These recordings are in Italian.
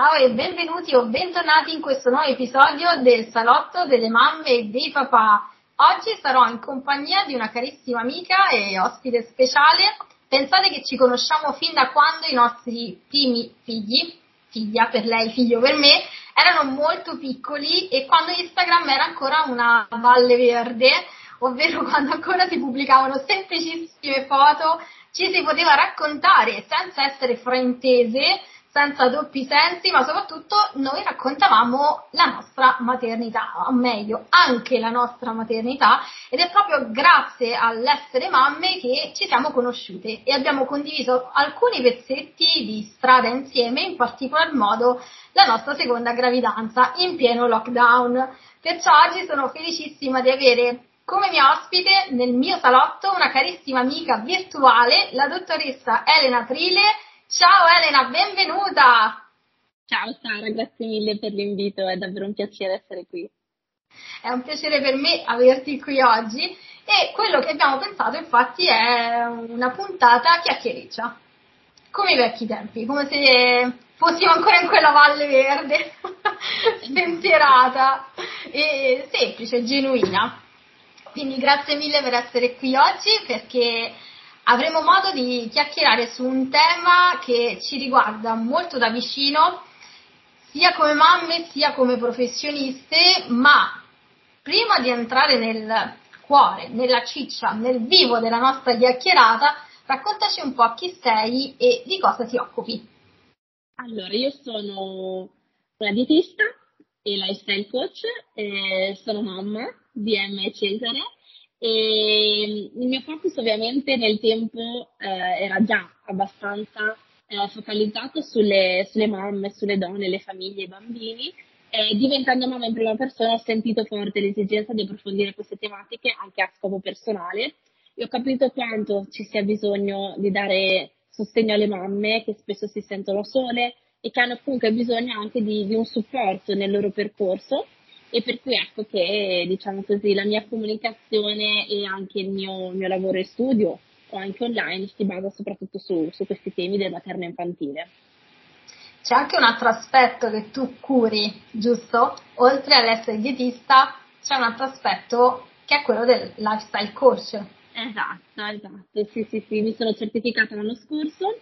Ciao e benvenuti o bentornati in questo nuovo episodio del Salotto delle mamme e dei papà. Oggi sarò in compagnia di una carissima amica e ospite speciale. Pensate che ci conosciamo fin da quando i nostri primi figli, figlia per lei, figlio per me, erano molto piccoli e quando Instagram era ancora una valle verde, ovvero quando ancora si pubblicavano semplicissime foto, ci si poteva raccontare senza essere fraintese senza doppi sensi, ma soprattutto noi raccontavamo la nostra maternità, o meglio, anche la nostra maternità, ed è proprio grazie all'essere mamme che ci siamo conosciute e abbiamo condiviso alcuni pezzetti di strada insieme, in particolar modo la nostra seconda gravidanza in pieno lockdown. Perciò oggi sono felicissima di avere come mia ospite nel mio salotto una carissima amica virtuale, la dottoressa Elena Trile, Ciao Elena, benvenuta! Ciao Sara, grazie mille per l'invito, è davvero un piacere essere qui. È un piacere per me averti qui oggi e quello che abbiamo pensato infatti è una puntata chiacchiericcia, come i vecchi tempi, come se fossimo ancora in quella valle verde, spensierata e semplice, genuina. Quindi grazie mille per essere qui oggi perché avremo modo di chiacchierare su un tema che ci riguarda molto da vicino, sia come mamme sia come professioniste, ma prima di entrare nel cuore, nella ciccia, nel vivo della nostra chiacchierata, raccontaci un po' chi sei e di cosa ti occupi. Allora, io sono una dietista e lifestyle coach, e sono mamma di M. Cesare e il mio focus ovviamente nel tempo eh, era già abbastanza eh, focalizzato sulle, sulle, mamme, sulle donne, le famiglie, i bambini. Eh, diventando mamma in prima persona ho sentito forte l'esigenza di approfondire queste tematiche anche a scopo personale e ho capito quanto ci sia bisogno di dare sostegno alle mamme che spesso si sentono sole e che hanno comunque bisogno anche di, di un supporto nel loro percorso e per cui ecco che diciamo così la mia comunicazione e anche il mio, il mio lavoro e studio o anche online si basa soprattutto su, su questi temi del materno infantile. C'è anche un altro aspetto che tu curi, giusto? Oltre all'essere dietista, c'è un altro aspetto che è quello del lifestyle coach. Esatto, esatto, sì, sì, sì, mi sono certificata l'anno scorso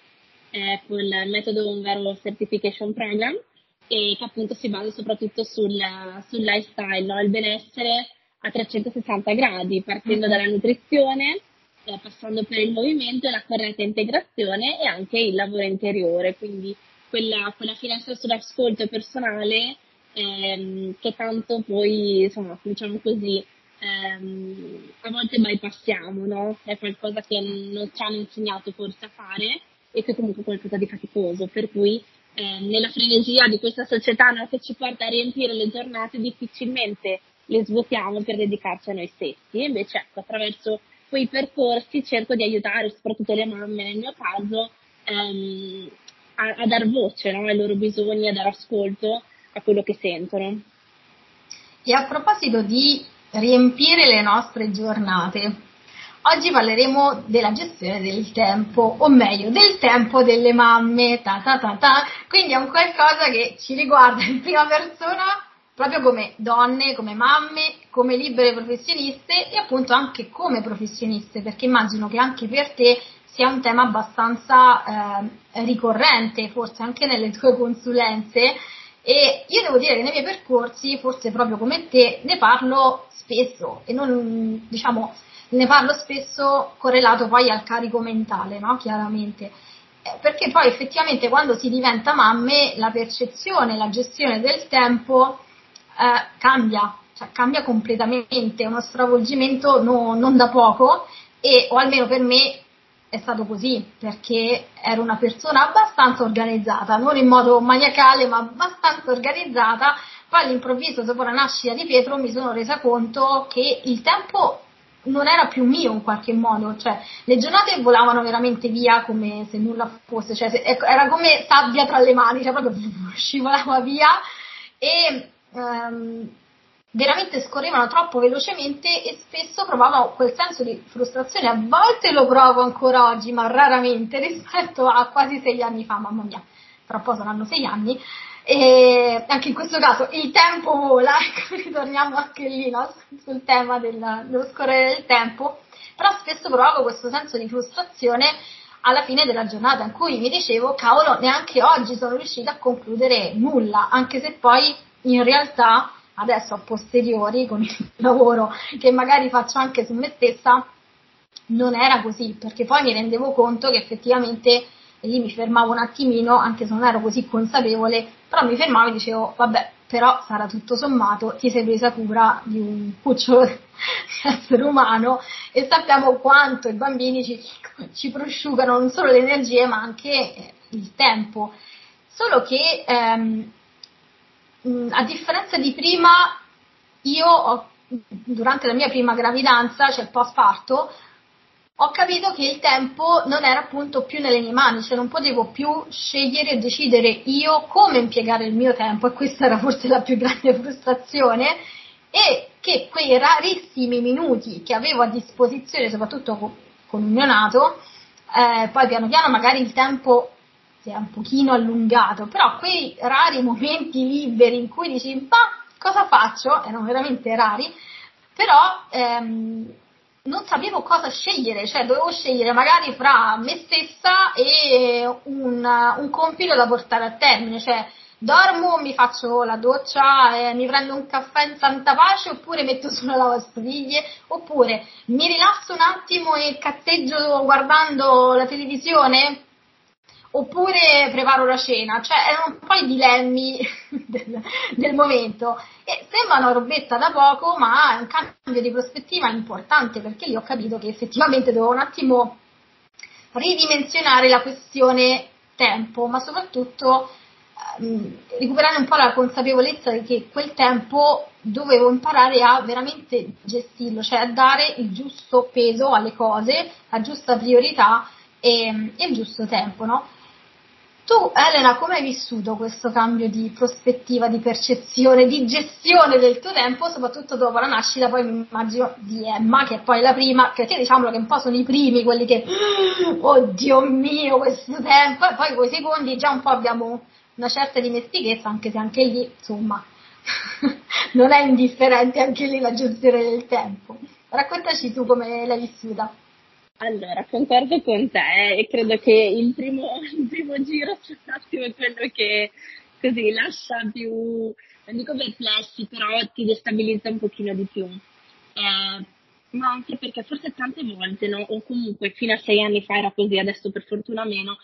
eh, con il metodo Un Vero Certification Program e che appunto si basa soprattutto sul, sul lifestyle, no? il benessere a 360 gradi, partendo dalla nutrizione, eh, passando per il movimento e la corretta integrazione e anche il lavoro interiore, quindi quella, quella finestra sull'ascolto personale ehm, che tanto poi, insomma, diciamo così, ehm, a volte bypassiamo, no? È qualcosa che non ci hanno insegnato forse a fare e che comunque è qualcosa di faticoso, per cui eh, nella frenesia di questa società no, che ci porta a riempire le giornate difficilmente le svuotiamo per dedicarci a noi stessi. Invece, ecco, attraverso quei percorsi cerco di aiutare soprattutto le mamme, nel mio caso, ehm, a, a, dar voce no, ai loro bisogni, a dar ascolto a quello che sentono. E a proposito di riempire le nostre giornate, Oggi parleremo della gestione del tempo, o meglio, del tempo delle mamme, ta ta ta ta. Quindi è un qualcosa che ci riguarda in prima persona proprio come donne, come mamme, come libere professioniste e appunto anche come professioniste, perché immagino che anche per te sia un tema abbastanza eh, ricorrente, forse anche nelle tue consulenze. E io devo dire che nei miei percorsi, forse proprio come te, ne parlo spesso e non diciamo ne parlo spesso correlato poi al carico mentale, no? Chiaramente. Eh, perché poi effettivamente quando si diventa mamme la percezione, la gestione del tempo eh, cambia, cioè cambia completamente, è uno stravolgimento no, non da poco e o almeno per me è stato così perché ero una persona abbastanza organizzata, non in modo maniacale ma abbastanza organizzata, Poi all'improvviso, dopo la nascita di Pietro, mi sono resa conto che il tempo non era più mio in qualche modo, cioè le giornate volavano veramente via come se nulla fosse, cioè se, ecco, era come sabbia tra le mani, cioè proprio scivolava via e um, veramente scorrevano troppo velocemente e spesso provavo quel senso di frustrazione, a volte lo provo ancora oggi, ma raramente rispetto a quasi sei anni fa, mamma mia, tra poco saranno sei anni, e anche in questo caso il tempo vola, ecco, ritorniamo anche lì no? sul tema del, dello scorrere del tempo, però spesso provo questo senso di frustrazione alla fine della giornata in cui mi dicevo, cavolo, neanche oggi sono riuscita a concludere nulla, anche se poi in realtà adesso a posteriori con il lavoro che magari faccio anche su me stessa non era così, perché poi mi rendevo conto che effettivamente lì mi fermavo un attimino, anche se non ero così consapevole, però mi fermavo e dicevo, vabbè, però sarà tutto sommato, ti sei presa cura di un cucciolo di essere umano e sappiamo quanto i bambini ci, ci prosciugano non solo le energie ma anche eh, il tempo. Solo che ehm, a differenza di prima, io ho, durante la mia prima gravidanza, cioè post parto, ho capito che il tempo non era appunto più nelle mie mani, cioè non potevo più scegliere e decidere io come impiegare il mio tempo e questa era forse la più grande frustrazione e che quei rarissimi minuti che avevo a disposizione, soprattutto con un neonato, eh, poi piano piano magari il tempo si è un pochino allungato, però quei rari momenti liberi in cui dici, ma cosa faccio? Erano veramente rari, però ehm, non sapevo cosa scegliere, cioè dovevo scegliere magari fra me stessa e un, un compito da portare a termine, cioè dormo, mi faccio la doccia, eh, mi prendo un caffè in santa pace oppure metto sulla lavastoviglie oppure mi rilasso un attimo e cazzeggio guardando la televisione oppure preparo la cena, cioè erano un po' i dilemmi del, del momento e sembra una robetta da poco ma è un cambio di prospettiva importante perché io ho capito che effettivamente dovevo un attimo ridimensionare la questione tempo ma soprattutto ehm, recuperare un po' la consapevolezza che quel tempo dovevo imparare a veramente gestirlo, cioè a dare il giusto peso alle cose, la giusta priorità e, e il giusto tempo, no? Tu, Elena, come hai vissuto questo cambio di prospettiva, di percezione, di gestione del tuo tempo, soprattutto dopo la nascita, poi mi immagino di Emma, che è poi la prima, perché diciamolo che un po' sono i primi, quelli che, oddio mio, questo tempo, e poi con i secondi già un po' abbiamo una certa dimestichezza, anche se anche lì, insomma, non è indifferente anche lì la gestione del tempo. Raccontaci tu come l'hai vissuta. Allora, concordo con te e credo che il primo, il primo giro sia un attimo quello che così lascia più, non dico perplessi, però ti destabilizza un pochino di più. Eh, ma anche perché forse tante volte, no? o comunque fino a sei anni fa era così, adesso per fortuna meno,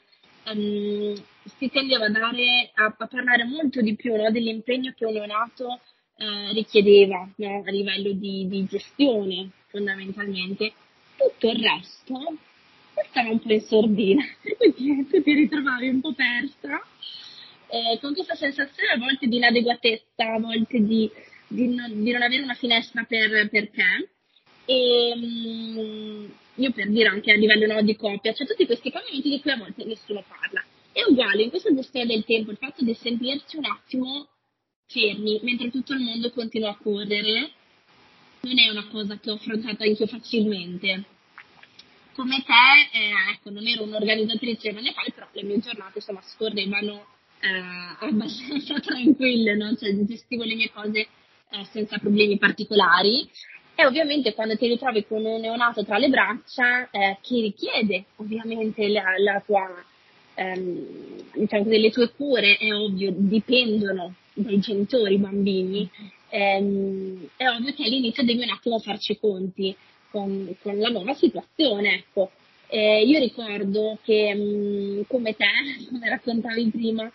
um, si tendeva a, dare, a, a parlare molto di più no? dell'impegno che un neonato eh, richiedeva no? a livello di, di gestione fondamentalmente tutto il resto stava un po' in sordina, quindi tu ti ritrovavi un po' persa, eh, con questa sensazione a volte di inadeguatezza, a volte di, di, non, di non, avere una finestra per, per te. E um, io per dire anche a livello no, di coppia, c'è tutti questi cambiamenti di cui a volte nessuno parla. È uguale in questa gestione del tempo, il fatto di sentirci un attimo fermi mentre tutto il mondo continua a correre non è una cosa che ho affrontato anche facilmente. Come te, eh, ecco, non ero un'organizzatrice fai, però le mie giornate insomma scorrevano eh, abbastanza tranquille, no? cioè, gestivo le mie cose eh, senza problemi particolari. E ovviamente quando ti ritrovi con un neonato tra le braccia, eh, che richiede ovviamente la, la tua, ehm, diciamo le tue cure, è ovvio, dipendono dai genitori, bambini, ehm, è ovvio che all'inizio devi un attimo farci conti con, con la nuova situazione, ecco. Eh, io ricordo che, mh, mm, come te, come raccontavi prima,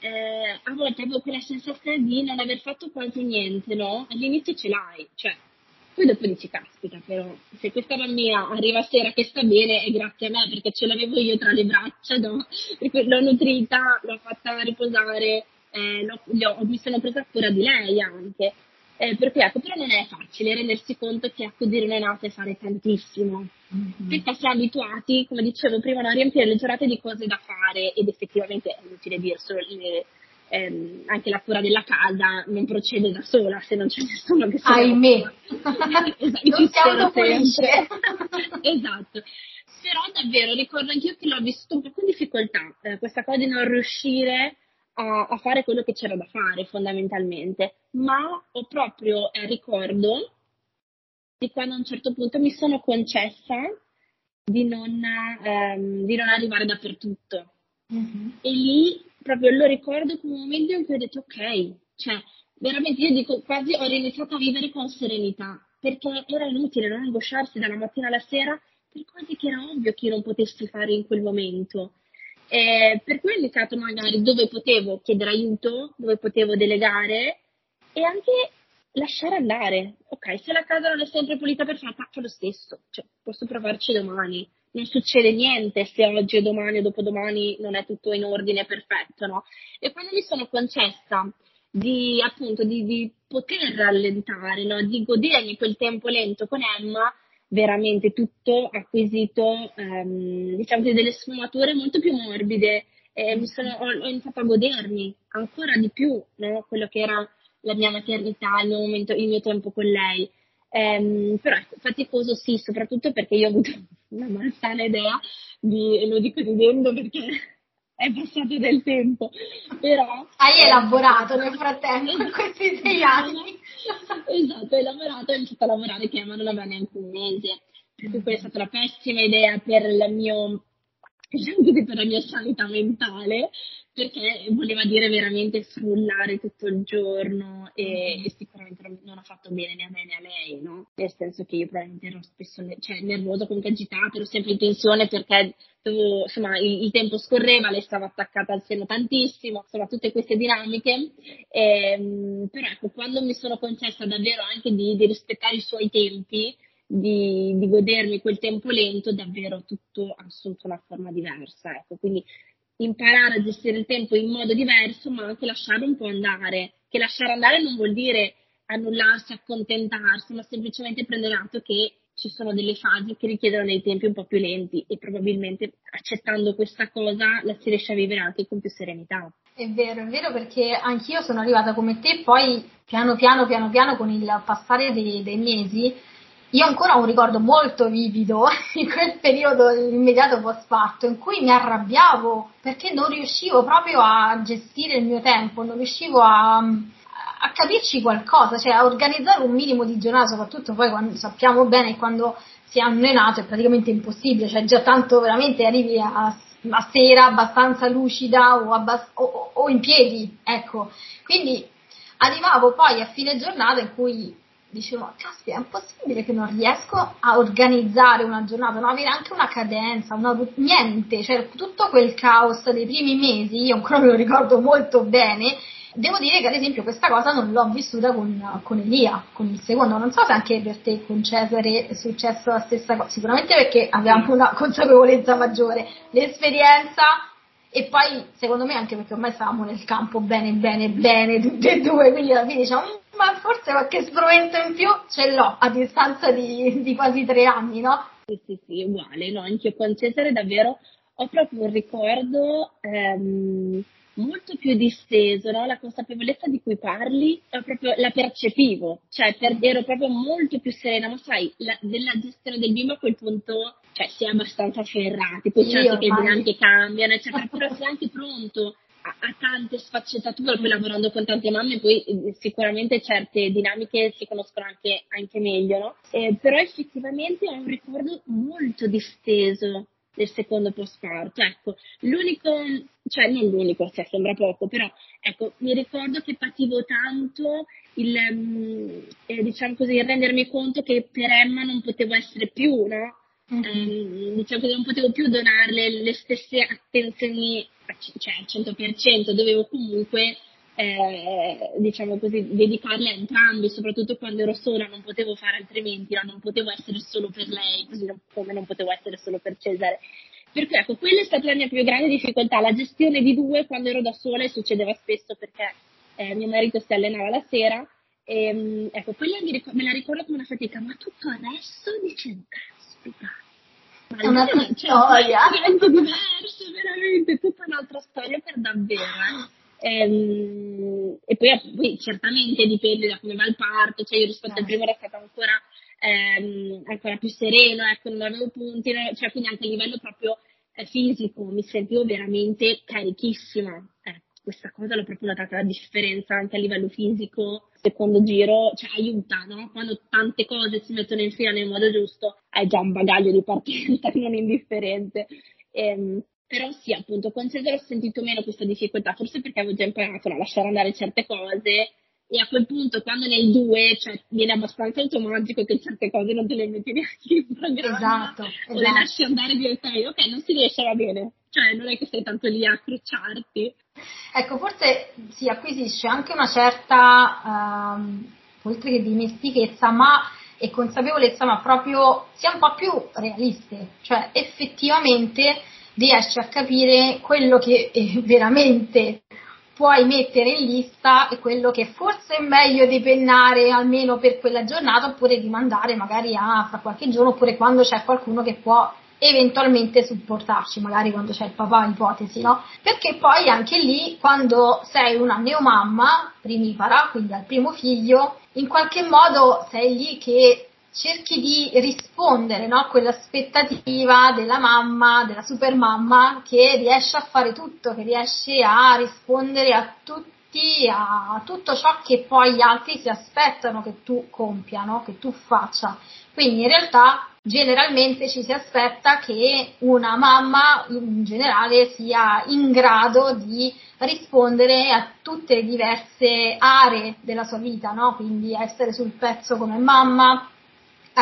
eh, a volte avevo quella sensazione di non aver fatto quasi niente, no? All'inizio ce l'hai, cioè, poi dopo dici, caspita, però, se questa bambina arriva sera che sta bene è grazie a me, perché ce l'avevo io tra le braccia, no? L'ho nutrita, l'ho fatta riposare, eh, ho, mi sono presa cura di lei anche. Eh, perché ecco, però non è facile rendersi conto che accudire neonate è fare tantissimo. Mm-hmm. Perché siamo abituati, come dicevo prima, a riempire le giornate di cose da fare ed effettivamente è inutile dirselo, le, ehm, anche la cura della casa non procede da sola se non c'è nessuno che sa. Ahimè! esatto, non si autopulisce. esatto. Però davvero ricordo anch'io che l'ho vissuto un po' con difficoltà, eh, questa cosa di non riuscire a, a, fare quello che c'era da fare fondamentalmente, ma ho proprio eh, ricordo di quando a un certo punto mi sono concessa di non, ehm, di non arrivare dappertutto. Mm-hmm. E lì proprio lo ricordo come un momento in cui ho detto ok, cioè veramente io dico quasi ho iniziato a vivere con serenità, perché era inutile non angosciarsi dalla mattina alla sera per cose che era ovvio che io non potessi fare in quel momento. Eh, per cui ho iniziato magari dove potevo chiedere aiuto, dove potevo delegare e anche lasciare andare. Ok, se la casa non è sempre pulita perfetta, fa lo stesso, cioè, posso provarci domani. Non succede niente se oggi o domani o dopodomani non è tutto in ordine perfetto, no? E quando mi sono concessa di appunto di, di poter rallentare, no? di godermi quel tempo lento con Emma, veramente tutto acquisito, ehm, diciamo che delle sfumature molto più morbide e sono, ho, ho, iniziato a godermi ancora di più no? quello che era la mia maternità, il mio momento, il mio tempo con lei. Ehm, però faticoso sì, soprattutto perché io ho avuto una malsana idea di, e lo dico ridendo perché è passato del tempo, però... Hai elaborato nel frattempo in questi sei anni. esatto, ho elaborato, ho iniziato a lavorare che non aveva neanche un mese, per cui è stata una pessima idea per il mio per la mia sanità mentale, perché voleva dire veramente frullare tutto il giorno e, mm-hmm. e sicuramente non ha fatto bene né a me né a lei, no? Nel senso che io probabilmente ero spesso cioè, nervosa, comunque agitata, ero sempre in tensione perché dovevo, insomma, il, il, tempo scorreva, lei stava attaccata al seno tantissimo, insomma, tutte queste dinamiche. E, ehm, però ecco, quando mi sono concessa davvero anche di, di rispettare i suoi tempi, di, di, godermi quel tempo lento, davvero tutto ha assunto una forma diversa. Ecco. Quindi imparare a gestire il tempo in modo diverso, ma anche lasciare un po' andare. Che lasciare andare non vuol dire annullarsi, accontentarsi, ma semplicemente prendere atto che ci sono delle fasi che richiedono dei tempi un po' più lenti e probabilmente accettando questa cosa la si riesce a vivere anche con più serenità. È vero, è vero perché anch'io sono arrivata come te, poi piano piano, piano piano con il passare dei, dei mesi io ancora ho un ricordo molto vivido di quel periodo immediato post parto in cui mi arrabbiavo perché non riuscivo proprio a gestire il mio tempo, non riuscivo a, a capirci qualcosa, cioè a organizzare un minimo di giornata, soprattutto poi quando sappiamo bene quando si è annenato è praticamente impossibile, cioè già tanto veramente arrivi a, a sera abbastanza lucida o, abbast- o, o in piedi, ecco. Quindi arrivavo poi a fine giornata in cui dicevo, caspita, è impossibile che non riesco a organizzare una giornata, non avere anche una cadenza, una, niente, cioè tutto quel caos dei primi mesi, io ancora me lo ricordo molto bene, devo dire che ad esempio questa cosa non l'ho vissuta con, con Elia, con il secondo, non so se anche per te con Cesare è successo la stessa cosa, sicuramente perché avevamo una consapevolezza maggiore, l'esperienza e poi secondo me anche perché ormai stavamo nel campo bene bene bene tutte e due quindi alla fine diciamo mm, ma forse qualche strumento in più ce l'ho a distanza di, di quasi tre anni no? Sì sì sì uguale no anche io con Cesare davvero ho proprio un ricordo ehm, molto più disteso, no? la consapevolezza di cui parli proprio, la percepivo, cioè per, ero proprio molto più serena, ma sai, la, della gestione del bimbo a quel punto cioè, si è abbastanza ferrati, poi certo che le dinamiche cambiano, eccetera, però sei anche pronto a, a, tante sfaccettature, poi lavorando con tante mamme, poi eh, sicuramente certe dinamiche si conoscono anche, anche meglio, no? Eh, però effettivamente ho un ricordo molto disteso del secondo postparto. Ecco, l'unico, cioè non l'unico, cioè sembra poco, però ecco, mi ricordo che pativo tanto il, mm, eh, diciamo così, il rendermi conto che per Emma non potevo essere più, no? Mm-hmm. Eh, diciamo che non potevo più donarle le stesse attenzioni cioè, al 100%, dovevo comunque eh, diciamo così, dedicarle a entrambi, soprattutto quando ero sola, non potevo fare altrimenti, no? non potevo essere solo per lei, così come non potevo essere solo per Cesare. Per cui ecco, quella è stata la mia più grande difficoltà, la gestione di due quando ero da sola e succedeva spesso perché eh, mio marito si allenava la sera e ehm, ecco, quella ric- me la ricordo come una fatica, ma tutto il resto dice, caspita, è un'altra cioè, storia. È diverso, veramente, tutta un'altra storia per davvero. Eh. Ehm, e poi, poi, certamente dipende da come va il parto, cioè io rispetto al eh. primo era stata ancora, ehm, ancora più sereno, ecco, non avevo punti, cioè quindi anche a livello proprio eh, fisico mi sentivo veramente carichissima. Eh, questa cosa l'ho proprio notata la differenza anche a livello fisico, secondo giro, cioè aiuta, no? Quando tante cose si mettono in fila nel modo giusto, hai già un bagaglio di partenza non indifferente. Ehm, però sì, appunto, con Cesare ho sentito meno questa difficoltà, forse perché avevo già imparato a lasciare andare certe cose e a quel punto quando nel 2 cioè, viene abbastanza automatico che certe cose non te le metti neanche in programma esatto, o esatto. le lasci andare direttamente ok non si riesce va bene. Cioè non è che stai tanto lì a crucciarti ecco forse si acquisisce anche una certa um, oltre che dimestichezza ma e consapevolezza ma proprio sia un po' più realiste cioè effettivamente riesci a capire quello che veramente puoi mettere in lista è quello che forse è meglio depennare almeno per quella giornata oppure rimandare magari a fra qualche giorno oppure quando c'è qualcuno che può eventualmente supportarci, magari quando c'è il papà, ipotesi, no? Perché poi anche lì, quando sei una neomamma, primipara, quindi al primo figlio, in qualche modo sei lì che cerchi di rispondere no, a quell'aspettativa della mamma, della super mamma che riesce a fare tutto, che riesce a rispondere a tutti, a tutto ciò che poi gli altri si aspettano che tu compia, no, che tu faccia. Quindi in realtà generalmente ci si aspetta che una mamma in generale sia in grado di rispondere a tutte le diverse aree della sua vita, no? quindi essere sul pezzo come mamma,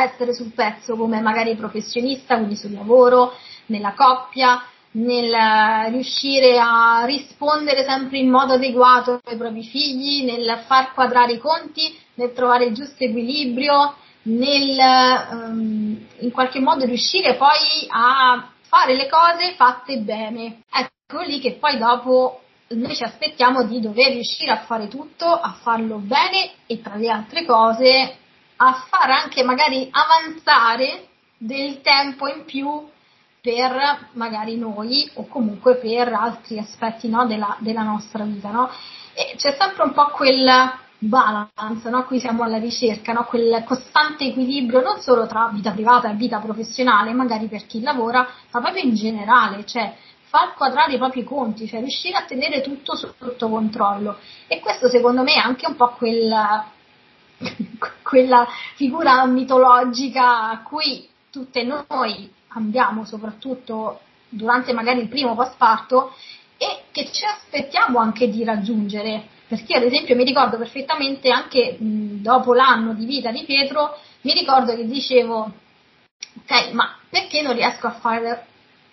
essere sul pezzo come magari professionista, quindi sul lavoro, nella coppia, nel riuscire a rispondere sempre in modo adeguato ai propri figli, nel far quadrare i conti, nel trovare il giusto equilibrio, nel um, in qualche modo riuscire poi a fare le cose fatte bene. Ecco lì che poi dopo noi ci aspettiamo di dover riuscire a fare tutto, a farlo bene e tra le altre cose a far anche magari avanzare del tempo in più per magari noi o comunque per altri aspetti no, della, della, nostra vita. No? E c'è sempre un po' quel balance no, a cui siamo alla ricerca, no? quel costante equilibrio non solo tra vita privata e vita professionale, magari per chi lavora, ma proprio in generale, cioè far quadrare i propri conti, cioè riuscire a tenere tutto sotto controllo. E questo secondo me è anche un po' quel quella figura mitologica a cui tutte noi andiamo soprattutto durante magari il primo passaparto e che ci aspettiamo anche di raggiungere. Perché ad esempio mi ricordo perfettamente anche mh, dopo l'anno di vita di Pietro, mi ricordo che dicevo, ok, ma perché non riesco a fare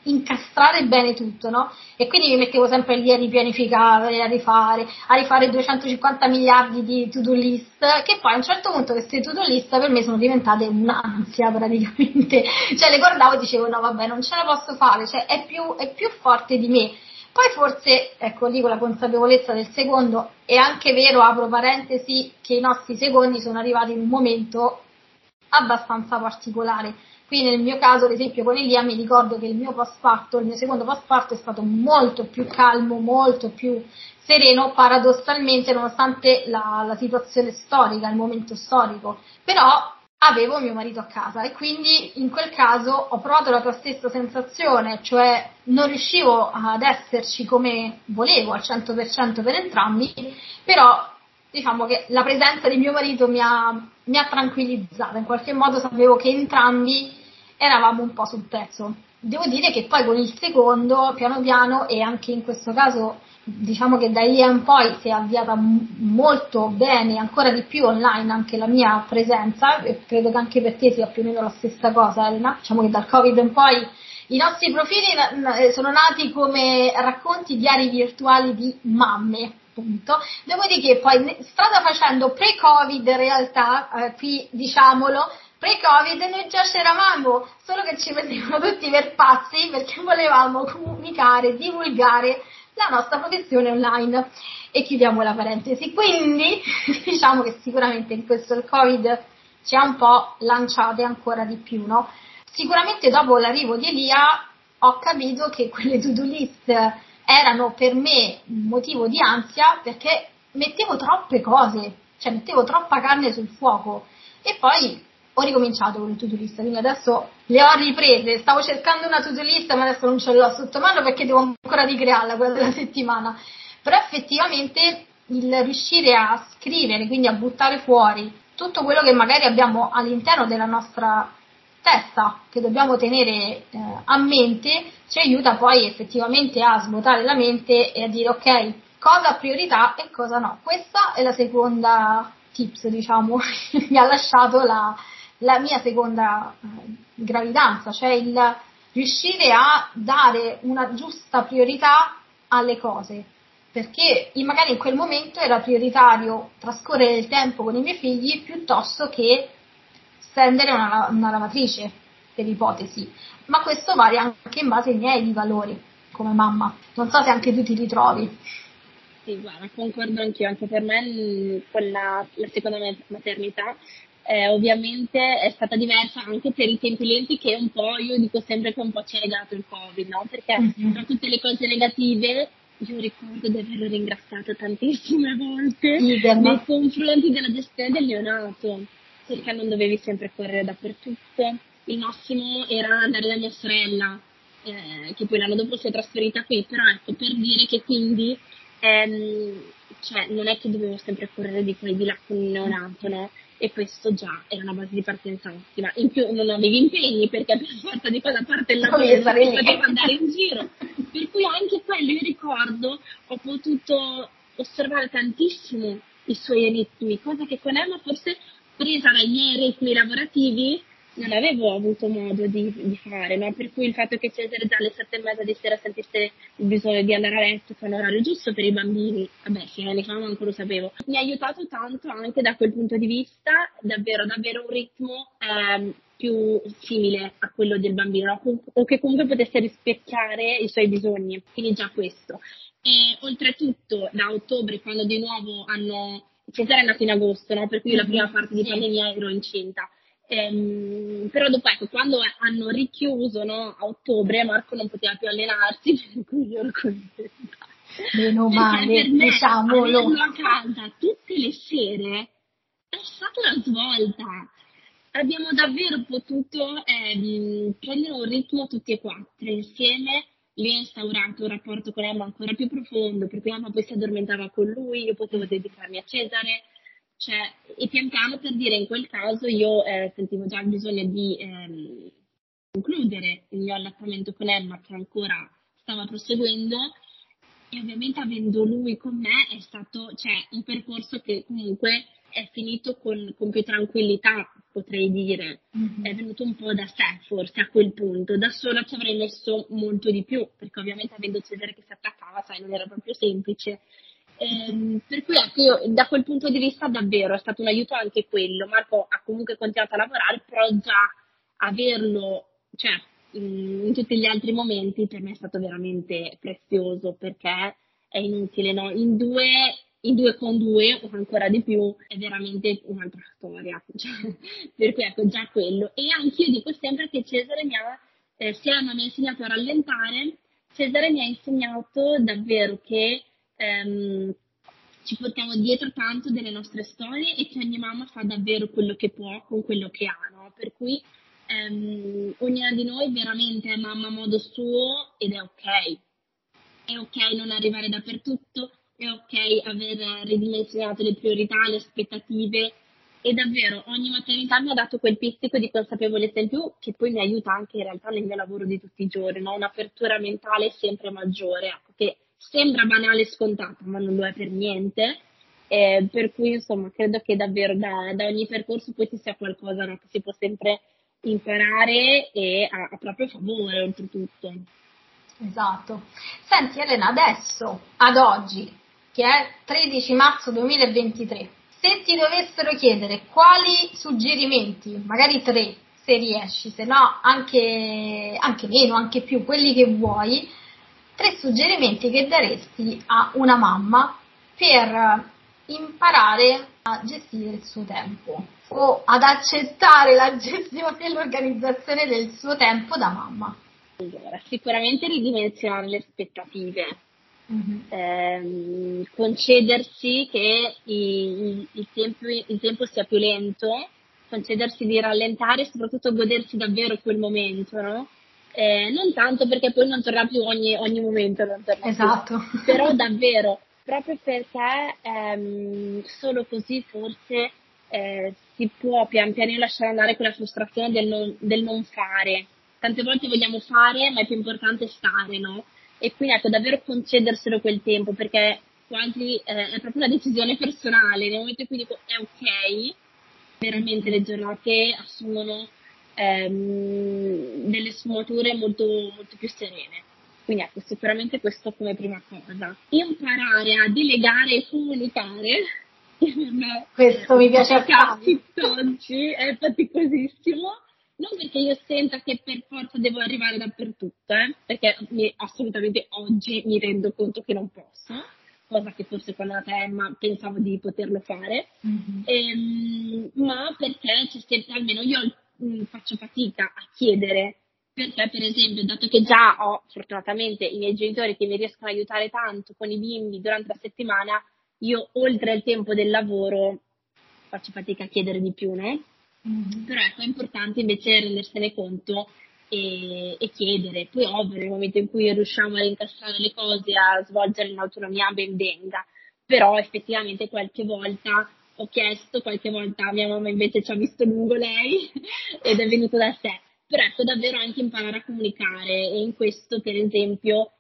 incastrare bene tutto, no? E quindi mi mettevo sempre lì a ripianificare, a rifare, a rifare 250 miliardi di to-do list, che poi a un certo punto queste to-do list per me sono diventate un'ansia praticamente, cioè le guardavo e dicevo no vabbè non ce la posso fare, cioè è più, è più forte di me. Poi forse, ecco lì con la consapevolezza del secondo, è anche vero, apro parentesi, che i nostri secondi sono arrivati in un momento abbastanza particolare Qui nel mio caso, ad esempio con Elia, mi ricordo che il mio passaparto, il mio secondo passaparto è stato molto più calmo, molto più sereno, paradossalmente, nonostante la, la situazione storica, il momento storico. Però avevo mio marito a casa e quindi in quel caso ho provato la tua stessa sensazione, cioè non riuscivo ad esserci come volevo al 100% per entrambi, però diciamo che la presenza di mio marito mi ha, mi ha tranquillizzata, in qualche modo sapevo che entrambi eravamo un po' sul pezzo. Devo dire che poi con il secondo, piano piano, e anche in questo caso, diciamo che da lì in poi si è avviata molto bene, ancora di più online anche la mia presenza, e credo che anche per te sia più o meno la stessa cosa, Elena. Diciamo che dal Covid in poi i nostri profili eh, sono nati come racconti diari virtuali di mamme, Punto. Dopodiché poi strada facendo pre-Covid in realtà, eh, qui diciamolo, pre-Covid noi già c'eravamo, solo che ci prendevano tutti per pazzi perché volevamo comunicare, divulgare la nostra professione online. E chiudiamo la parentesi. Quindi diciamo che sicuramente in questo il Covid ci ha un po' lanciate ancora di più, no? Sicuramente dopo l'arrivo di Elia ho capito che quelle to-do list erano per me un motivo di ansia perché mettevo troppe cose, cioè mettevo troppa carne sul fuoco e poi ho ricominciato con le to-do list, quindi adesso le ho riprese, stavo cercando una to-do list ma adesso non ce l'ho sotto mano perché devo ancora ricrearla quella della settimana, però effettivamente il riuscire a scrivere, quindi a buttare fuori tutto quello che magari abbiamo all'interno della nostra testa, che dobbiamo tenere eh, a mente, ci aiuta poi effettivamente a svuotare la mente e a dire ok, cosa ha priorità e cosa no. Questa è la seconda tips, diciamo, che mi ha lasciato la, la mia seconda eh, gravidanza, cioè il riuscire a dare una giusta priorità alle cose, perché magari in quel momento era prioritario trascorrere il tempo con i miei figli piuttosto che stendere una, una lavatrice, per ipotesi, ma questo varia anche in base ai miei valori come mamma. Non so se anche tu ti ritrovi. Sì, guarda, concordo anch'io, anche per me con la, la seconda maternità eh, ovviamente è stata diversa anche per i tempi lenti che un po', io dico sempre che un po' ci ha legato il Covid, no? Perché mm-hmm. tra tutte le cose negative io ricordo di averlo ringraziato tantissime volte sì, nei confronti della gestione del neonato, perché non dovevi sempre correre dappertutto. Il massimo era andare da mia sorella, eh, che poi l'anno dopo si è trasferita qui, però ecco, per dire che quindi ehm, cioè, non è che dovevo sempre correre di qua e di là con il neonato, no? E questo già era una base di partenza ottima. In più non avevi impegni perché per forza di cosa parte il lavoro non potevo andare in giro. Per cui anche quello io ricordo ho potuto osservare tantissimo i suoi ritmi, cosa che con Emma forse presa dai miei ritmi lavorativi non avevo avuto modo di, di fare, no? per cui il fatto che Cesare già alle sette e mezza di sera sentisse il bisogno di andare a letto fa l'orario giusto per i bambini, vabbè, fino anni fa manco lo sapevo, mi ha aiutato tanto anche da quel punto di vista, davvero, davvero un ritmo ehm, più simile a quello del bambino, no? o che comunque potesse rispecchiare i suoi bisogni, quindi già questo. E oltretutto da ottobre, quando di nuovo hanno Cesare è nato in agosto, no? per cui la prima parte di pandemia ero incinta. Ehm, però dopo ecco, quando hanno richiuso no, a ottobre Marco non poteva più allenarsi, per cui io ero contenta. Meno male, diciamolo. a casa tutte le sere è stata una svolta. Abbiamo davvero potuto ehm, prendere un ritmo tutti e quattro insieme. Lui ha instaurato un rapporto con Emma ancora più profondo, perché Emma poi si addormentava con lui, io potevo dedicarmi a Cesare cioè, e pian piano per dire in quel caso io eh, sentivo già il bisogno di ehm, concludere il mio allattamento con Emma che ancora stava proseguendo e ovviamente avendo lui con me è stato cioè, un percorso che comunque è finito con, con più tranquillità, potrei dire. Mm-hmm. È venuto un po' da sé, forse a quel punto. Da sola ci avrei messo molto di più, perché ovviamente avendo Cesare che si attaccava, sai, non era proprio semplice. Ehm, per cui ecco, io, da quel punto di vista davvero è stato un aiuto anche quello. Marco ha comunque continuato a lavorare, però già averlo, cioè, in, tutti gli altri momenti per me è stato veramente prezioso perché è inutile, no? In due, in due con due o ancora di più è veramente un'altra storia. Cioè, per cui ecco già quello. E anche io dico sempre che Cesare mi ha, eh, sia mi ha insegnato a rallentare, Cesare mi ha insegnato davvero che ehm, ci portiamo dietro tanto delle nostre storie e che ogni mamma fa davvero quello che può con quello che ha, no? Per cui ehm, ognuna di noi veramente è mamma a modo suo ed è ok. È ok non arrivare dappertutto, è ok aver ridimensionato le priorità, le aspettative e davvero ogni maternità mi ha dato quel pizzico di consapevolezza in più che poi mi aiuta anche in realtà nel mio lavoro di tutti i giorni, no? un'apertura mentale sempre maggiore, ecco, che sembra banale e scontato, ma non lo è per niente. Eh, per cui insomma credo che davvero da, da, ogni percorso poi ci sia qualcosa no, che si può sempre imparare e a, a proprio favore oltretutto. Esatto. Senti Elena, adesso, ad oggi, che è 13 marzo 2023, se ti dovessero chiedere quali suggerimenti, magari tre, se riesci, se no anche, anche meno, anche più, quelli che vuoi, tre suggerimenti che daresti a una mamma per imparare a gestire il suo tempo o ad accettare la gestione e l'organizzazione del suo tempo da mamma. Allora, sicuramente ridimensionare le aspettative, mm-hmm. eh, concedersi che il, il, tempo, il tempo sia più lento, concedersi di rallentare e soprattutto godersi davvero quel momento, no? Eh, non tanto perché poi non torna più ogni, ogni momento, non torna esatto. più, però davvero, proprio perché ehm, solo così forse eh, si può pian piano lasciare andare quella frustrazione del non, del non fare. Tante volte vogliamo fare, ma è più importante stare, no? E quindi ecco, davvero concederselo quel tempo, perché quasi eh, è proprio una decisione personale. Nel momento in cui dico è ok, veramente le giornate assumono ehm, delle sfumature molto, molto più serene. Quindi ecco, sicuramente questo come prima cosa. Imparare a delegare e comunicare. Questo mi piace oggi è faticosissimo. Non perché io senta che per forza devo arrivare dappertutto, eh, perché assolutamente oggi mi rendo conto che non posso cosa che forse quando era Emma pensavo di poterlo fare, mm-hmm. ehm, ma perché c'è sempre, almeno io mh, mm, faccio fatica a chiedere, perché per esempio, dato che già ho fortunatamente i miei genitori che mi riescono a aiutare tanto con i bimbi durante la settimana, io oltre il tempo del lavoro faccio fatica a chiedere di più, no? Mm-hmm. Però ecco, è importante invece rendersene conto e, e, chiedere. Poi ovvio nel momento in cui riusciamo a incastrare le cose, a svolgere in autonomia, ben venga. Però effettivamente qualche volta ho chiesto, qualche volta mia mamma invece ci ha visto lungo lei ed è venuto da sé. Però ecco davvero anche imparare a comunicare e in questo per esempio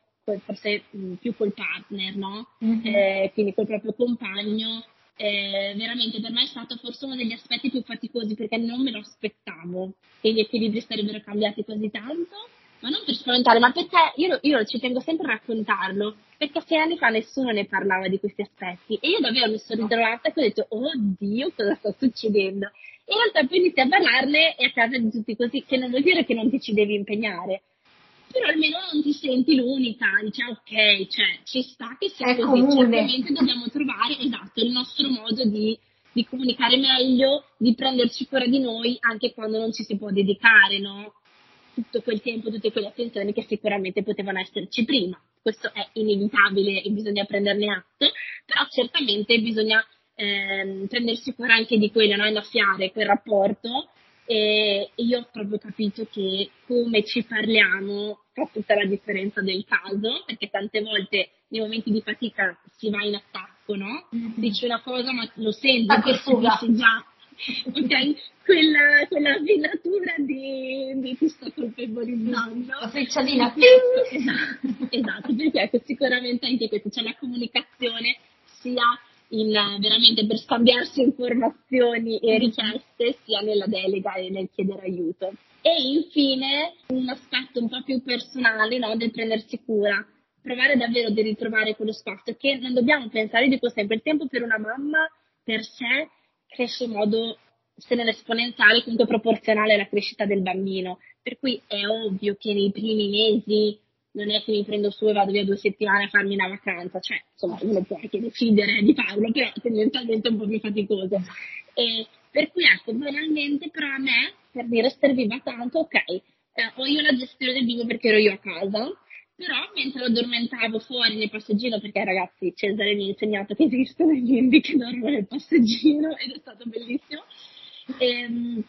forse più col partner, no? Mm-hmm. Eh, quindi col proprio compagno eh, veramente per me è stato forse uno degli aspetti più faticosi perché non me lo aspettavo che gli equilibri sarebbero cambiati così tanto, ma non per spaventare, ma perché io, io ci tengo sempre a raccontarlo, perché sei anni fa nessuno ne parlava di questi aspetti e io davvero mi sono ritrovata e ho detto, oddio, cosa sta succedendo? in realtà poi inizi a parlarne e a casa di tutti così, che non vuol dire che non ti ci devi impegnare, però almeno non ti senti l'unica, dici ah, ok, cioè ci sta che sia è così, comune. certamente dobbiamo trovare esatto il nostro modo di, di, comunicare meglio, di prenderci cura di noi anche quando non ci si può dedicare, no? Tutto quel tempo, tutte quelle attenzioni che sicuramente potevano esserci prima. Questo è inevitabile e bisogna prenderne atto, però certamente bisogna ehm, prendersi cura anche di quello, no? innaffiare quel rapporto e io ho proprio capito che come ci parliamo fa tutta la differenza del caso, perché tante volte nei momenti di fatica si va in attacco, no? Mm-hmm. Dici una cosa ma lo senti, ah, percepisci già, ok? Quella, quella venatura di, di ti sto colpevolizzando. La frecciolina. esatto, esatto, perché ecco, sicuramente anche questo, c'è la comunicazione sia in, veramente per scambiarsi informazioni e richieste sia nella delega e nel chiedere aiuto. E infine un aspetto un po' più personale no, del prendersi cura, provare davvero di ritrovare quello spazio che non dobbiamo pensare, dico sempre, il tempo per una mamma per sé cresce in modo se non esponenziale, comunque proporzionale alla crescita del bambino. Per cui è ovvio che nei primi mesi non è che mi prendo su e vado via due settimane a farmi una vacanza, cioè insomma uno può anche decidere di farlo, però tendenzialmente è un po' più faticoso. E per cui ecco, banalmente però a me, per dire serviva tanto, ok, eh, ho io la gestione del bimbo perché ero io a casa, però mentre lo addormentavo fuori nel passeggino, perché ragazzi Cesare mi ha insegnato che esistono i bimbi che dormono nel passeggino ed è stato bellissimo. E, ehm,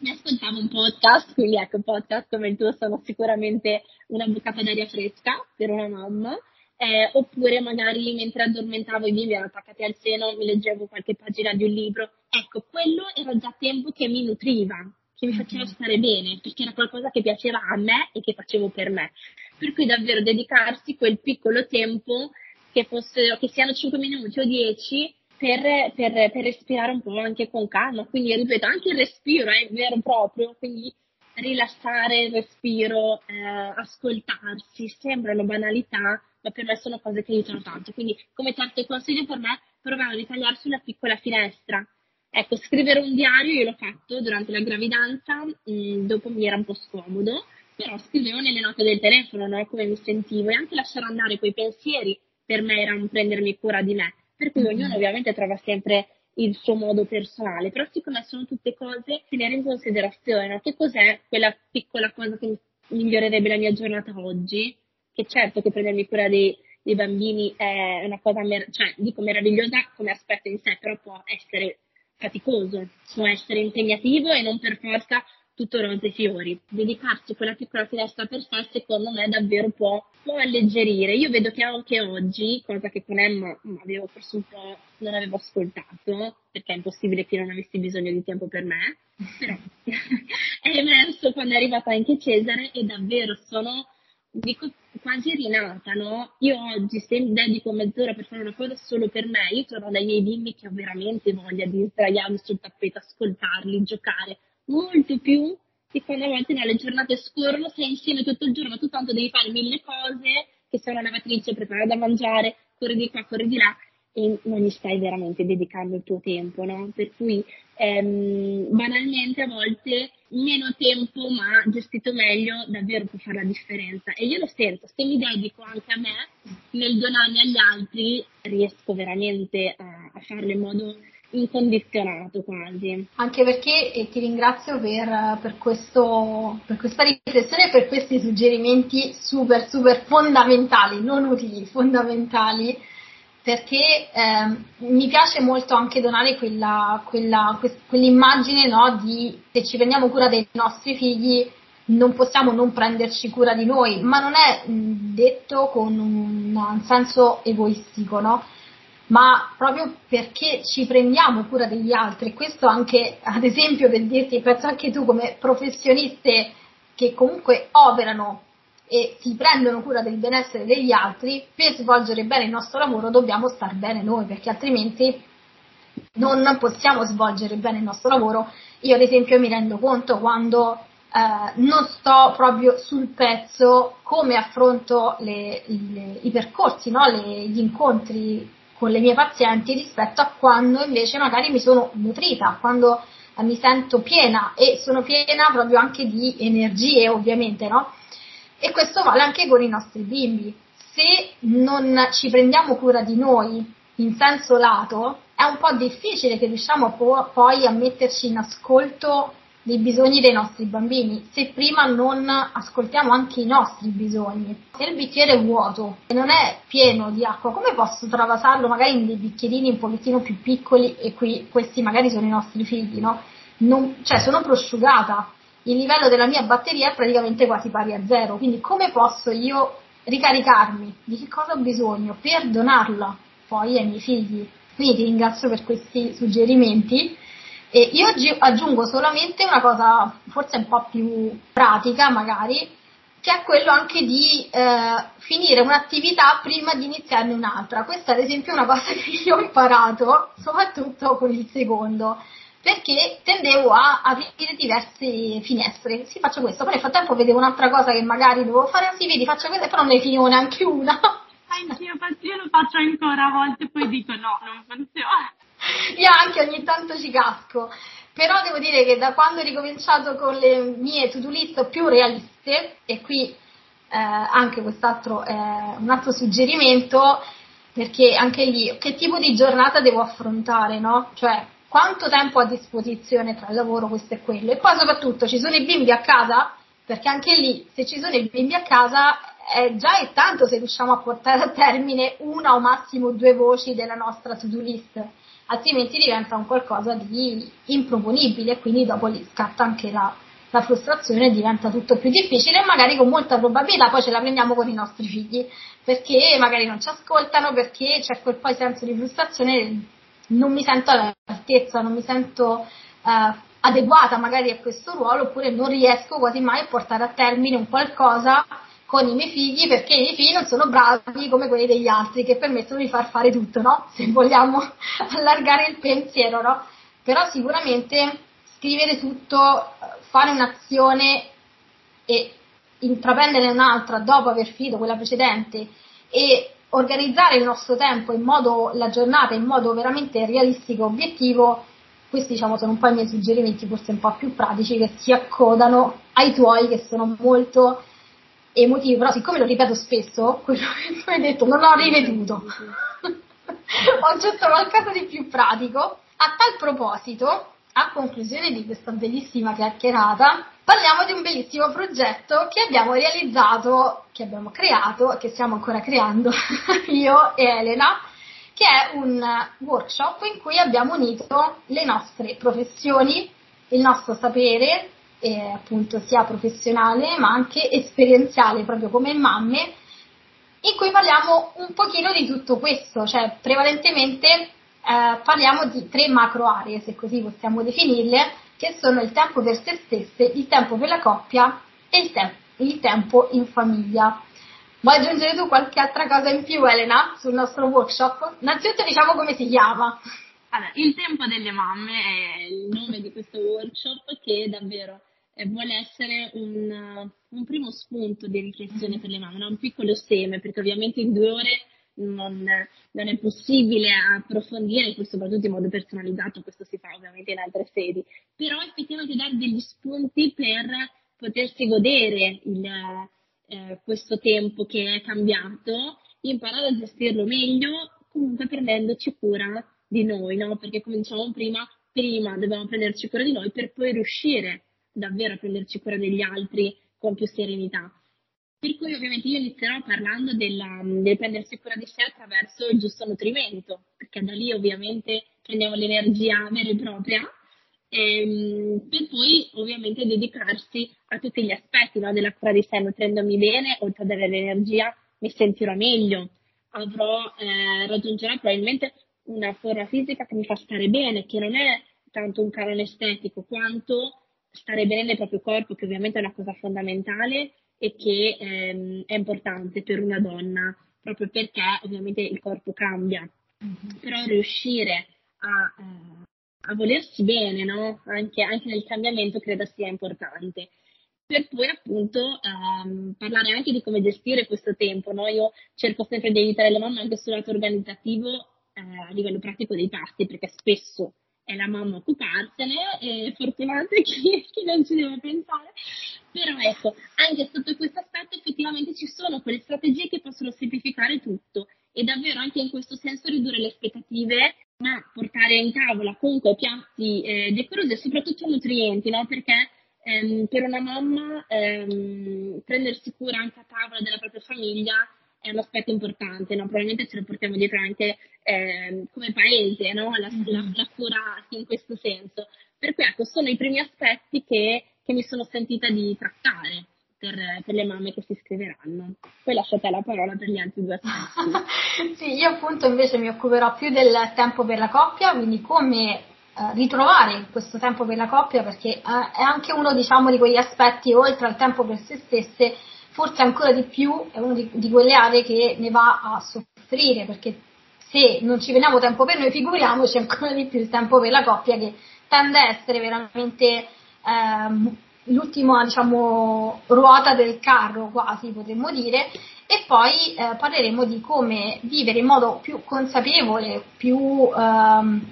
mi ascoltavo un podcast, quindi ecco, podcast come il tuo sono sicuramente una boccata d'aria fresca per una mamma, eh, oppure magari mentre addormentavo i bimbi erano attaccati al seno, mi leggevo qualche pagina di un libro. Ecco, quello era già tempo che mi nutriva, che mi faceva stare bene, perché era qualcosa che piaceva a me e che facevo per me. Per cui davvero dedicarsi quel piccolo tempo, che, fosse, che siano 5 minuti o 10, per, per, per, respirare un po' anche con calma. Quindi, ripeto, anche il respiro è vero e proprio, quindi rilassare il respiro, eh, ascoltarsi, sembrano banalità, ma per me sono cose che aiutano tanto. Quindi, come certi consigli per me, provare a ritagliarsi una piccola finestra. Ecco, scrivere un diario io l'ho fatto durante la gravidanza, mh, mm, dopo mi era un po' scomodo, però scrivevo nelle note del telefono, no? come mi sentivo e anche lasciare andare quei pensieri per me era un prendermi cura di me, per cui mm-hmm. ognuno ovviamente trova sempre il suo modo personale, però siccome sono tutte cose da tenere in considerazione, no? che cos'è quella piccola cosa che migliorerebbe la mia giornata oggi, che certo che prendermi cura dei, dei bambini è una cosa, mer- cioè dico meravigliosa come aspetto in sé, però può essere faticoso, può essere impegnativo e non per forza tutto rose e fiori. Dedicarsi quella piccola finestra per sé, secondo me, davvero può, può alleggerire. Io vedo che anche oggi, cosa che con Emma avevo forse un po' non avevo ascoltato, perché è impossibile che non avessi bisogno di tempo per me, però è emerso quando è arrivata anche Cesare e davvero sono dico quasi rinata, no? Io oggi se dedico mezz'ora per fare una cosa solo per me, io torno dai miei bimbi che ho veramente voglia di sdraiarmi sul tappeto, ascoltarli, giocare, molto più di quando a volte nelle giornate scorrono, sei insieme tutto il giorno, tu tanto devi fare mille cose, che sei una lavatrice, preparare da mangiare, corri di qua, corri di là, e non gli stai veramente dedicando il tuo tempo, no? Per cui ehm, banalmente a volte meno tempo ma gestito meglio davvero può fare la differenza e io lo sento, se mi dedico anche a me nel donarmi agli altri riesco veramente a, a farlo in modo incondizionato quasi. Anche perché e ti ringrazio per, per, questo, per questa riflessione e per questi suggerimenti super super fondamentali, non utili, fondamentali perché eh, mi piace molto anche donare quella, quella, quell'immagine no, di se ci prendiamo cura dei nostri figli non possiamo non prenderci cura di noi, ma non è detto con un, un senso egoistico, no? Ma proprio perché ci prendiamo cura degli altri. Questo anche, ad esempio, per dirti, penso anche tu come professioniste che comunque operano e si prendono cura del benessere degli altri, per svolgere bene il nostro lavoro dobbiamo star bene noi, perché altrimenti non possiamo svolgere bene il nostro lavoro. Io ad esempio mi rendo conto quando eh, non sto proprio sul pezzo come affronto le, le, i percorsi, no? le, gli incontri con le mie pazienti rispetto a quando invece magari mi sono nutrita, quando eh, mi sento piena e sono piena proprio anche di energie ovviamente, no? E questo vale anche con i nostri bimbi. Se non ci prendiamo cura di noi in senso lato, è un po' difficile che riusciamo po- poi a metterci in ascolto dei bisogni dei nostri bambini, se prima non ascoltiamo anche i nostri bisogni. Se il bicchiere è vuoto e non è pieno di acqua, come posso travasarlo magari in dei bicchierini un pochettino più piccoli e qui questi magari sono i nostri figli, no? Non, cioè sono prosciugata, il livello della mia batteria è praticamente quasi pari a zero, quindi come posso io ricaricarmi? Di che cosa ho bisogno per donarla poi ai miei figli? Quindi ti ringrazio per questi suggerimenti. E io aggiungo solamente una cosa forse un po' più pratica magari, che è quello anche di eh, finire un'attività prima di iniziarne un'altra. Questa ad esempio è una cosa che io ho imparato, soprattutto con il secondo perché tendevo a aprire diverse finestre. Sì, faccio questo, poi nel frattempo vedevo un'altra cosa che magari dovevo fare, ah, sì, vedi, faccio questa, però non ne finivo neanche una. Anch'io, io lo faccio ancora a volte, poi dico no, non funziona. Io anche ogni tanto ci casco, però devo dire che da quando ho ricominciato con le mie to-do list più realiste, e qui eh, anche quest'altro è un altro suggerimento, perché anche lì che tipo di giornata devo affrontare, no? Cioè, quanto tempo a disposizione tra il lavoro, questo e quello. E poi soprattutto ci sono i bimbi a casa, perché anche lì se ci sono i bimbi a casa è già è tanto se riusciamo a portare a termine una o massimo due voci della nostra to-do list, altrimenti diventa un qualcosa di improponibile e quindi dopo lì scatta anche la, la frustrazione diventa tutto più difficile e magari con molta probabilità poi ce la prendiamo con i nostri figli perché magari non ci ascoltano, perché c'è quel poi senso di frustrazione non mi sento all'altezza, non mi sento eh, adeguata magari a questo ruolo oppure non riesco quasi mai a portare a termine un qualcosa con i miei figli perché i miei figli non sono bravi come quelli degli altri che permettono di far fare tutto, no? Se vogliamo allargare il pensiero, no? Però sicuramente scrivere tutto, fare un'azione e intraprendere un'altra dopo aver finito quella precedente e organizzare il nostro tempo in modo, la giornata in modo veramente realistico obiettivo, questi diciamo sono un po' i miei suggerimenti forse un po' più pratici che si accodano ai tuoi che sono molto emotivi, però siccome lo ripeto spesso, quello che tu hai detto non l'ho riveduto. ho aggiunto qualcosa di più pratico. A tal proposito, a conclusione di questa bellissima chiacchierata, parliamo di un bellissimo progetto che abbiamo realizzato, che abbiamo creato, che stiamo ancora creando io e Elena, che è un workshop in cui abbiamo unito le nostre professioni, il nostro sapere, eh, appunto sia professionale ma anche esperienziale, proprio come mamme, in cui parliamo un pochino di tutto questo, cioè prevalentemente eh, parliamo di tre macro aree, se così possiamo definirle, che sono il tempo per se stesse, il tempo per la coppia e il, te- il tempo in famiglia. Vuoi aggiungere tu qualche altra cosa in più, Elena, sul nostro workshop? Innanzitutto diciamo come si chiama. Allora, il tempo delle mamme è il nome di questo workshop che davvero vuole essere un, un, primo spunto di riflessione per le mamme, un piccolo seme, perché ovviamente in due ore non, non, è possibile approfondire, poi soprattutto in modo personalizzato, questo si fa ovviamente in altre sedi, però effettivamente dare degli spunti per potersi godere il, eh, questo tempo che è cambiato, imparare a gestirlo meglio, comunque prendendoci cura di noi, no? Perché come dicevamo prima, prima dobbiamo prenderci cura di noi per poi riuscire davvero a prenderci cura degli altri con più serenità. Per cui ovviamente io inizierò parlando della, del prendersi cura di sé attraverso il giusto nutrimento, perché da lì ovviamente prendiamo l'energia vera e propria, ehm, per poi ovviamente dedicarsi a tutti gli aspetti no, della cura di sé, nutrendomi bene, oltre ad avere l'energia mi sentirò meglio, avrò, eh, raggiungerò probabilmente una forma fisica che mi fa stare bene, che non è tanto un canone estetico quanto stare bene nel proprio corpo, che ovviamente è una cosa fondamentale e che ehm, è importante per una donna, proprio perché ovviamente il corpo cambia. Mm-hmm. Però riuscire a, eh, a volersi bene, no? anche, anche, nel cambiamento, credo sia importante. Per poi appunto ehm, parlare anche di come gestire questo tempo. No? Io cerco sempre di aiutare le mamme anche sul lato organizzativo eh, a livello pratico dei pasti, perché spesso è la mamma a occuparsene, è fortunate chi, chi non ci deve pensare, però ecco, anche sotto questo aspetto effettivamente ci sono quelle strategie che possono semplificare tutto e davvero anche in questo senso ridurre le aspettative, ma portare in tavola comunque piatti eh, decorosi e soprattutto nutrienti, no? Perché ehm, per una mamma ehm, prendersi cura anche a tavola della propria famiglia è un aspetto importante, no? probabilmente ce lo portiamo dietro anche eh, come paese, no? la, la, mm-hmm. la, cura in questo senso. Per cui ecco, sono i primi aspetti che, che mi sono sentita di trattare. Per, per, le mamme che si iscriveranno. Poi lascio a te la parola per gli altri due aspetti. sì, io appunto invece mi occuperò più del tempo per la coppia, quindi come eh, ritrovare questo tempo per la coppia, perché eh, è anche uno diciamo di quegli aspetti, oltre al tempo per se stesse, forse ancora di più è una di, di, quelle aree che ne va a soffrire, perché se non ci veniamo tempo per noi, figuriamoci ancora di più il tempo per la coppia che tende a essere veramente ehm, l'ultima diciamo, ruota del carro, quasi potremmo dire, e poi eh, parleremo di come vivere in modo più consapevole, più, ehm,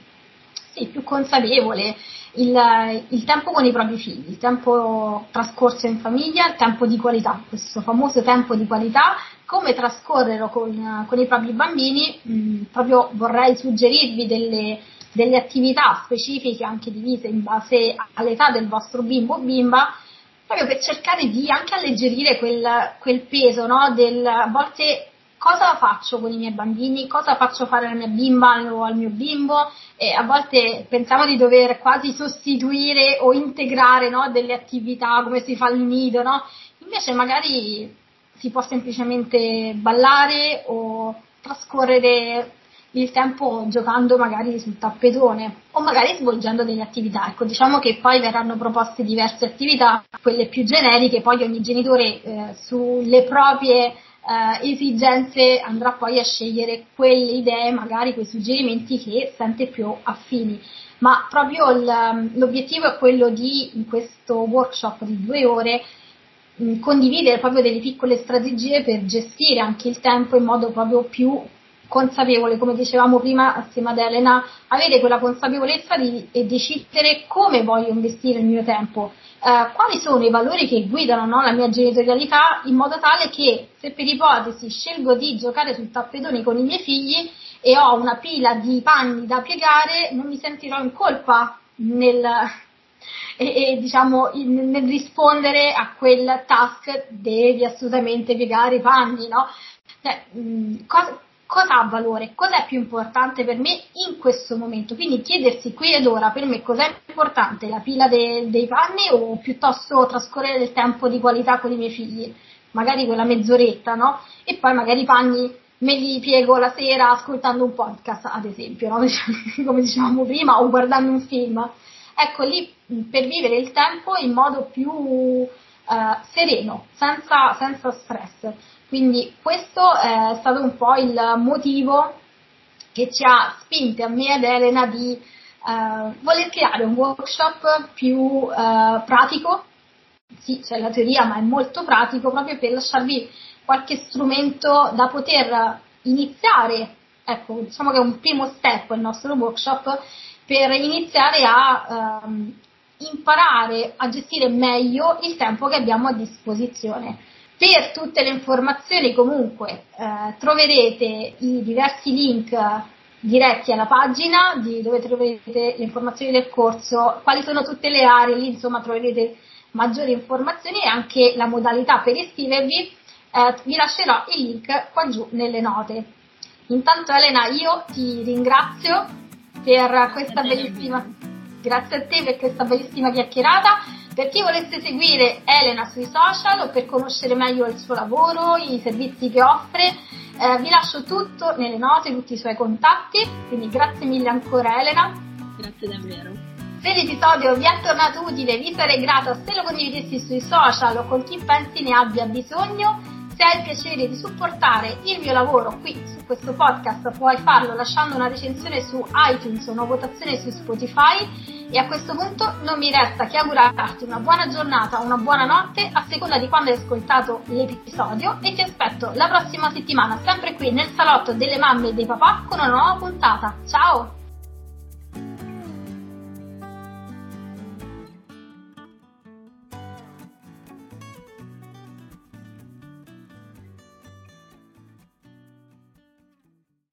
sì, più consapevole il, il, tempo con i propri figli, il tempo trascorso in famiglia, il tempo di qualità, questo famoso tempo di qualità, come trascorrerlo con, con i propri bambini, mh, mm, proprio vorrei suggerirvi delle, delle, attività specifiche anche divise in base all'età del vostro bimbo o bimba, proprio per cercare di anche alleggerire quel, quel peso, no? del, a volte cosa faccio con i miei bambini, cosa faccio fare alla mia bimba o al mio bimbo e a volte pensiamo di dover quasi sostituire o integrare no, delle attività come si fa il nido, no? invece magari si può semplicemente ballare o trascorrere il tempo giocando magari sul tappetone o magari svolgendo delle attività. Ecco, diciamo che poi verranno proposte diverse attività, quelle più generiche, poi ogni genitore eh, sulle proprie eh, esigenze andrà poi a scegliere quelle idee, magari quei suggerimenti che sente più affini. Ma proprio il, l'obiettivo è quello di, in questo workshop di due ore, mh, condividere proprio delle piccole strategie per gestire anche il tempo in modo proprio più consapevole, come dicevamo prima assieme ad Elena, avere quella consapevolezza di, e decidere come voglio investire il mio tempo, eh, quali sono i valori che guidano no, la mia genitorialità, in modo tale che se per ipotesi scelgo di giocare sul tappetone con i miei figli e ho una pila di panni da piegare, non mi sentirò in colpa nel, e, e, diciamo in, nel rispondere a quel task devi assolutamente piegare i panni, no? Cioè, mh, cosa, cosa ha valore, cosa è più importante per me in questo momento. Quindi chiedersi qui ed ora per me cos'è importante, la pila de, dei panni o piuttosto trascorrere del tempo di qualità con i miei figli, magari quella mezz'oretta, no? E poi magari i panni me li piego la sera ascoltando un podcast, ad esempio, no? come dicevamo prima, o guardando un film. Ecco lì per vivere il tempo in modo più uh, sereno, senza, senza stress. Quindi questo è stato un po' il motivo che ci ha spinte a me ed Elena di eh, voler creare un workshop più eh, pratico. Sì, c'è la teoria, ma è molto pratico proprio per lasciarvi qualche strumento da poter iniziare. Ecco, diciamo che è un primo step il nostro workshop per iniziare a ehm, imparare a gestire meglio il tempo che abbiamo a disposizione. Per tutte le informazioni comunque eh, troverete i diversi link diretti alla pagina dove troverete le informazioni del corso, quali sono tutte le aree, lì insomma troverete maggiori informazioni e anche la modalità per iscrivervi. Eh, vi lascerò il link qua giù nelle note. Intanto Elena io ti ringrazio per questa bellissima grazie a te per questa bellissima chiacchierata per chi volesse seguire Elena sui social o per conoscere meglio il suo lavoro, i servizi che offre, eh, vi lascio tutto nelle note, tutti i suoi contatti, quindi grazie mille ancora Elena. Grazie davvero. Se l'episodio vi è tornato utile, vi sarei grata se lo condividessi sui social o con chi pensi ne abbia bisogno. Se hai il piacere di supportare il mio lavoro qui su questo podcast, puoi farlo lasciando una recensione su iTunes o una votazione su Spotify e a questo punto non mi resta che augurarti una buona giornata o una buona notte a seconda di quando hai ascoltato l'episodio e ti aspetto la prossima settimana sempre qui nel salotto delle mamme e dei papà con una nuova puntata. Ciao!